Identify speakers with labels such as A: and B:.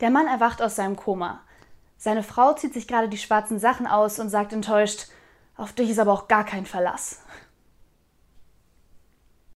A: Der Mann erwacht aus seinem Koma. Seine Frau zieht sich gerade die schwarzen Sachen aus und sagt enttäuscht, auf dich ist aber auch gar kein Verlass.